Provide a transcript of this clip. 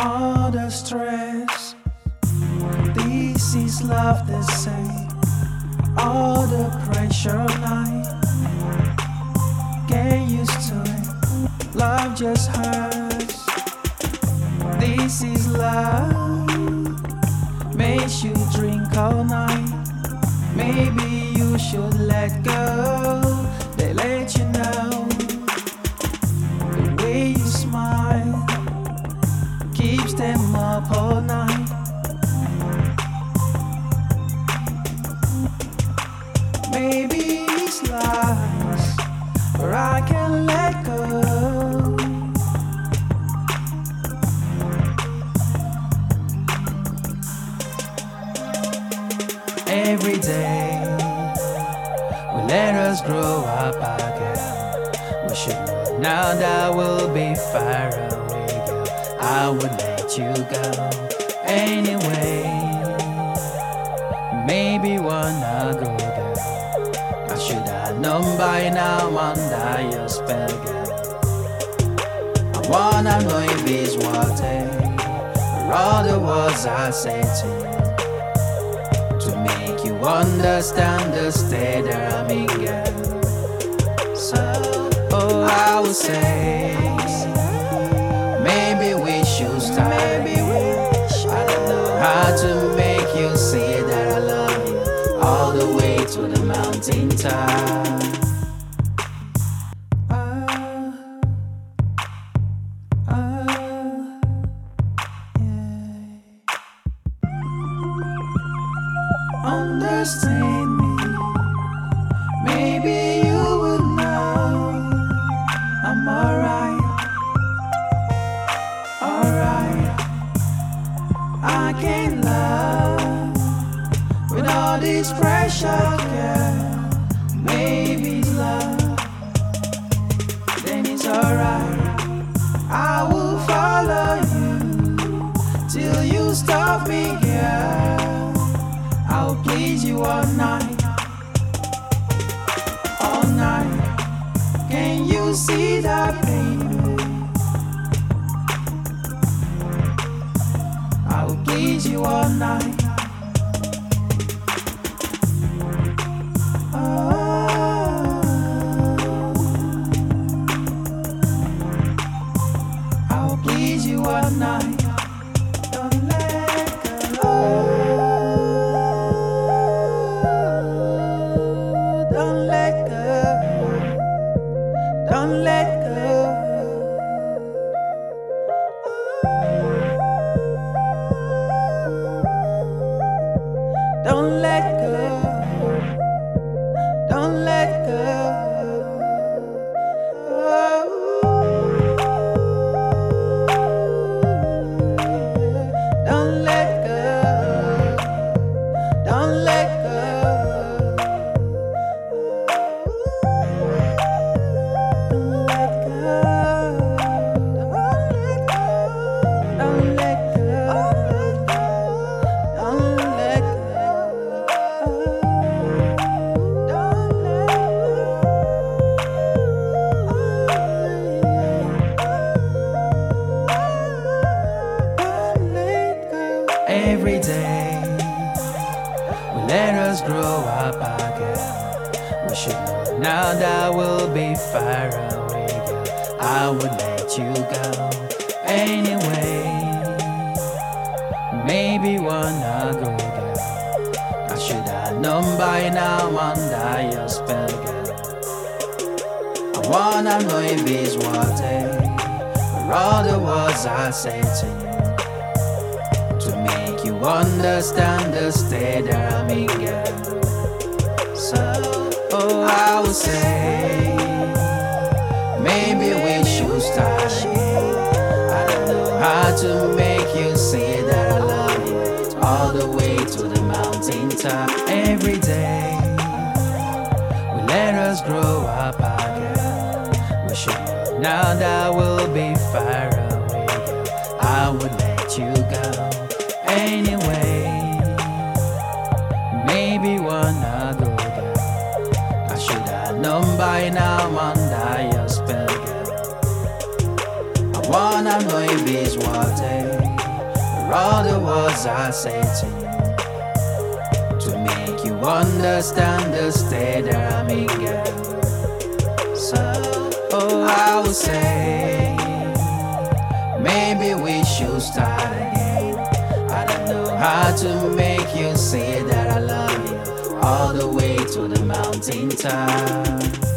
the stress. This is love the same. All the pressure night. Get used to it. Love just hurts. This is love. Makes you drink all night. Maybe you should let go. Every day will let us grow up again. We should know now that we'll be far away, girl. I would let you go anyway. Maybe wanna go, girl. I should have known by now under your spell, girl. I wanna know if it's worth it. Or all the words I say to you to make you understand the state that I'm in, girl. So, oh, I would say, maybe we should start. Maybe we I don't know how to make you see that I love you all the way to the mountain top. Alright. I will follow you till you stop see that baby. I will gaze you all night. Every day will let us grow up again. We should know now that we'll be far away, girl. I would let you go anyway. Maybe wanna go, girl. I should have known by now under your spell, girl. I wanna know if it's worth it. For all the words I say to you understand the state I'm in. So, oh, I would say maybe we should start. I don't know how to make you see that I love you all the way to the mountain top every day. We let us grow up again. We should now that we'll be far away. I would let you go anyway. Maybe wanna go, girl. I should have known by now I'm under your spell. I wanna know if it's worth it. For all the words I say to you to make you understand the state that I'm in, girl. So, oh, I would say maybe we should start how to make you say that I love you all the way to the mountain top.